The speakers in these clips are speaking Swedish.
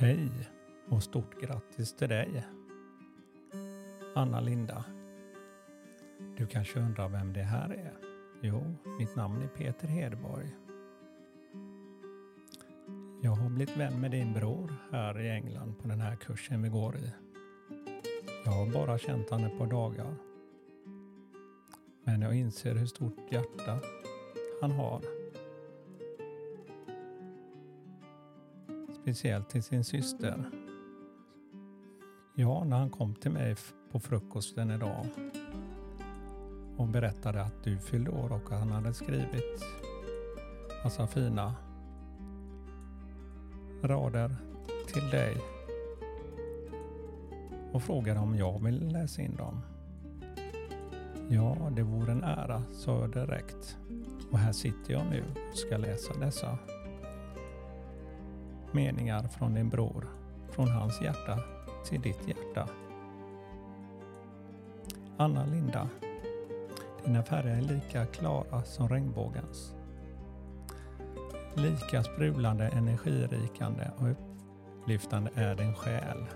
Hej och stort grattis till dig. Anna Linda. Du kanske undrar vem det här är? Jo, mitt namn är Peter Hedborg. Jag har blivit vän med din bror här i England på den här kursen vi går i. Jag har bara känt honom ett par dagar. Men jag inser hur stort hjärta han har. Speciellt till sin syster. Ja, när han kom till mig på frukosten idag och berättade att du fyllde år och att han hade skrivit massa fina rader till dig och frågade om jag vill läsa in dem. Ja, det vore en ära, sa jag direkt. Och här sitter jag nu och ska läsa dessa meningar från din bror, från hans hjärta till ditt hjärta. Anna Linda, dina färger är lika klara som regnbågens. Lika sprudlande, energirikande och upplyftande är din själ.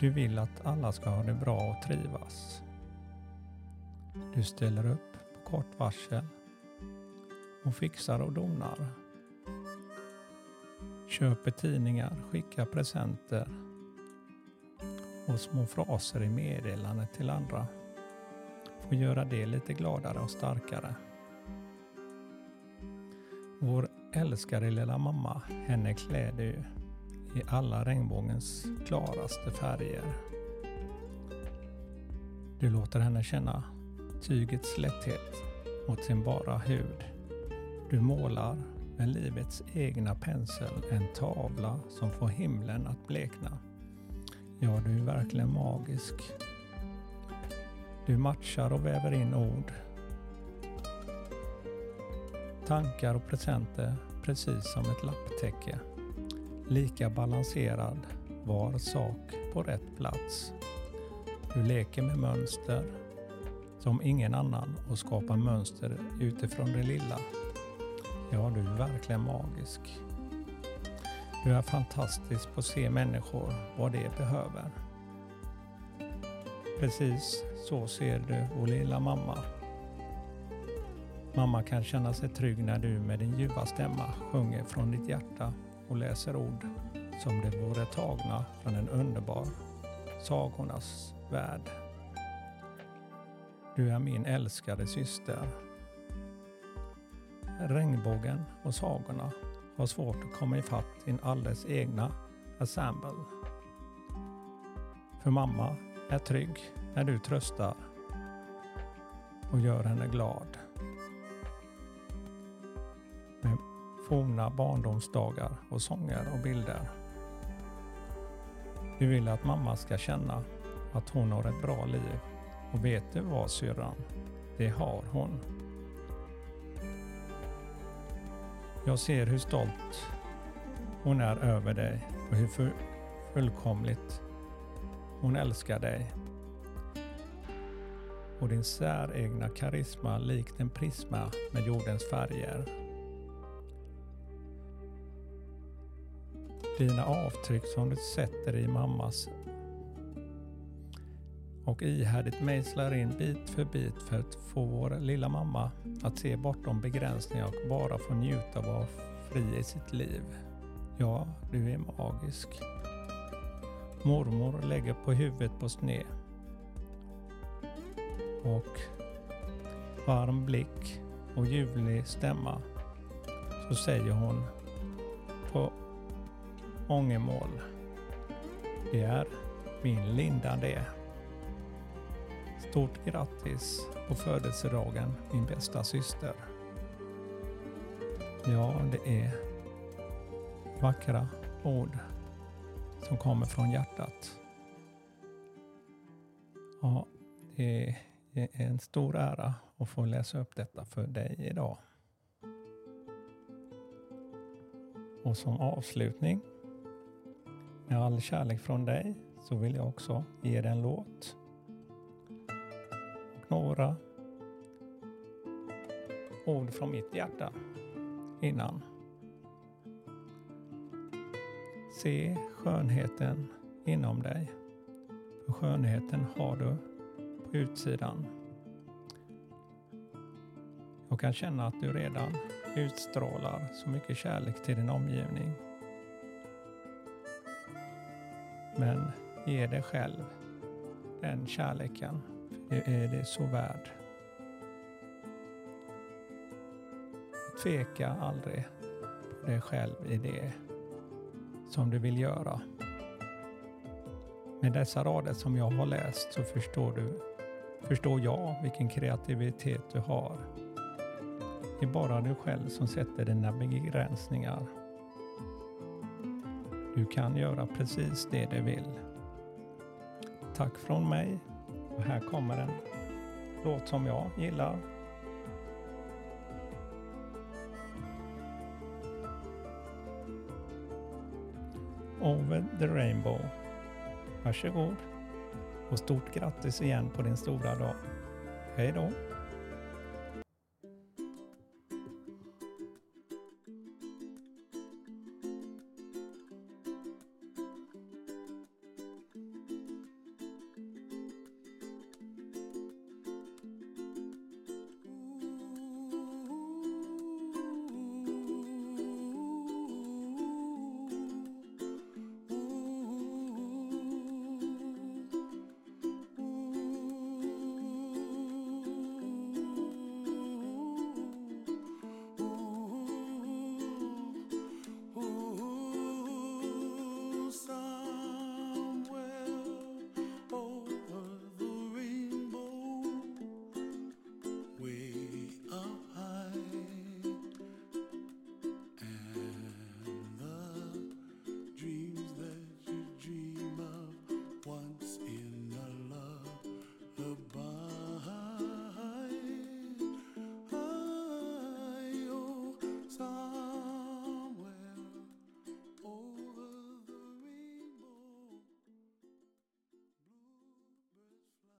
Du vill att alla ska ha det bra och trivas. Du ställer upp på kort varsel och fixar och donar. Köper tidningar, skickar presenter och små fraser i meddelandet till andra. Får göra det lite gladare och starkare. Vår älskade lilla mamma, henne klär du i alla regnbågens klaraste färger. Du låter henne känna tygets lätthet mot sin bara hud. Du målar med livets egna pensel en tavla som får himlen att blekna. Ja, du är verkligen magisk. Du matchar och väver in ord, tankar och presenter precis som ett lapptäcke. Lika balanserad, var sak på rätt plats. Du leker med mönster som ingen annan och skapar mönster utifrån det lilla. Ja, du är verkligen magisk. Du är fantastisk på att se människor, vad de behöver. Precis så ser du vår lilla mamma. Mamma kan känna sig trygg när du med din ljuva stämma sjunger från ditt hjärta och läser ord som det vore tagna från en underbar sagornas värld. Du är min älskade syster. Regnbågen och sagorna har svårt att komma ifatt din alldeles egna ensemble. För mamma är trygg när du tröstar och gör henne glad. Med forna barndomsdagar och sånger och bilder. Du vill att mamma ska känna att hon har ett bra liv och vet du vad syrran? Det har hon. Jag ser hur stolt hon är över dig och hur fullkomligt hon älskar dig. Och din säregna karisma likt en prisma med jordens färger. Dina avtryck som du sätter i mammas och ihärdigt mejslar in bit för bit för att få vår lilla mamma att se bortom begränsningar och bara få njuta av att vara fri i sitt liv. Ja, du är magisk. Mormor lägger på huvudet på sned Och varm blick och ljuvlig stämma så säger hon på ångermål. Det är min Linda det. Stort grattis på födelsedagen min bästa syster. Ja, det är vackra ord som kommer från hjärtat. Ja, det är en stor ära att få läsa upp detta för dig idag. Och som avslutning med all kärlek från dig så vill jag också ge dig en låt några ord från mitt hjärta innan. Se skönheten inom dig. För skönheten har du på utsidan. Jag kan känna att du redan utstrålar så mycket kärlek till din omgivning. Men ge dig själv den kärleken. Det är det så värd. Tveka aldrig på dig själv i det som du vill göra. Med dessa rader som jag har läst så förstår du, förstår jag vilken kreativitet du har. Det är bara du själv som sätter dina begränsningar. Du kan göra precis det du vill. Tack från mig och här kommer en låt som jag gillar. Over the Rainbow. Varsågod och stort grattis igen på din stora dag. Hej då!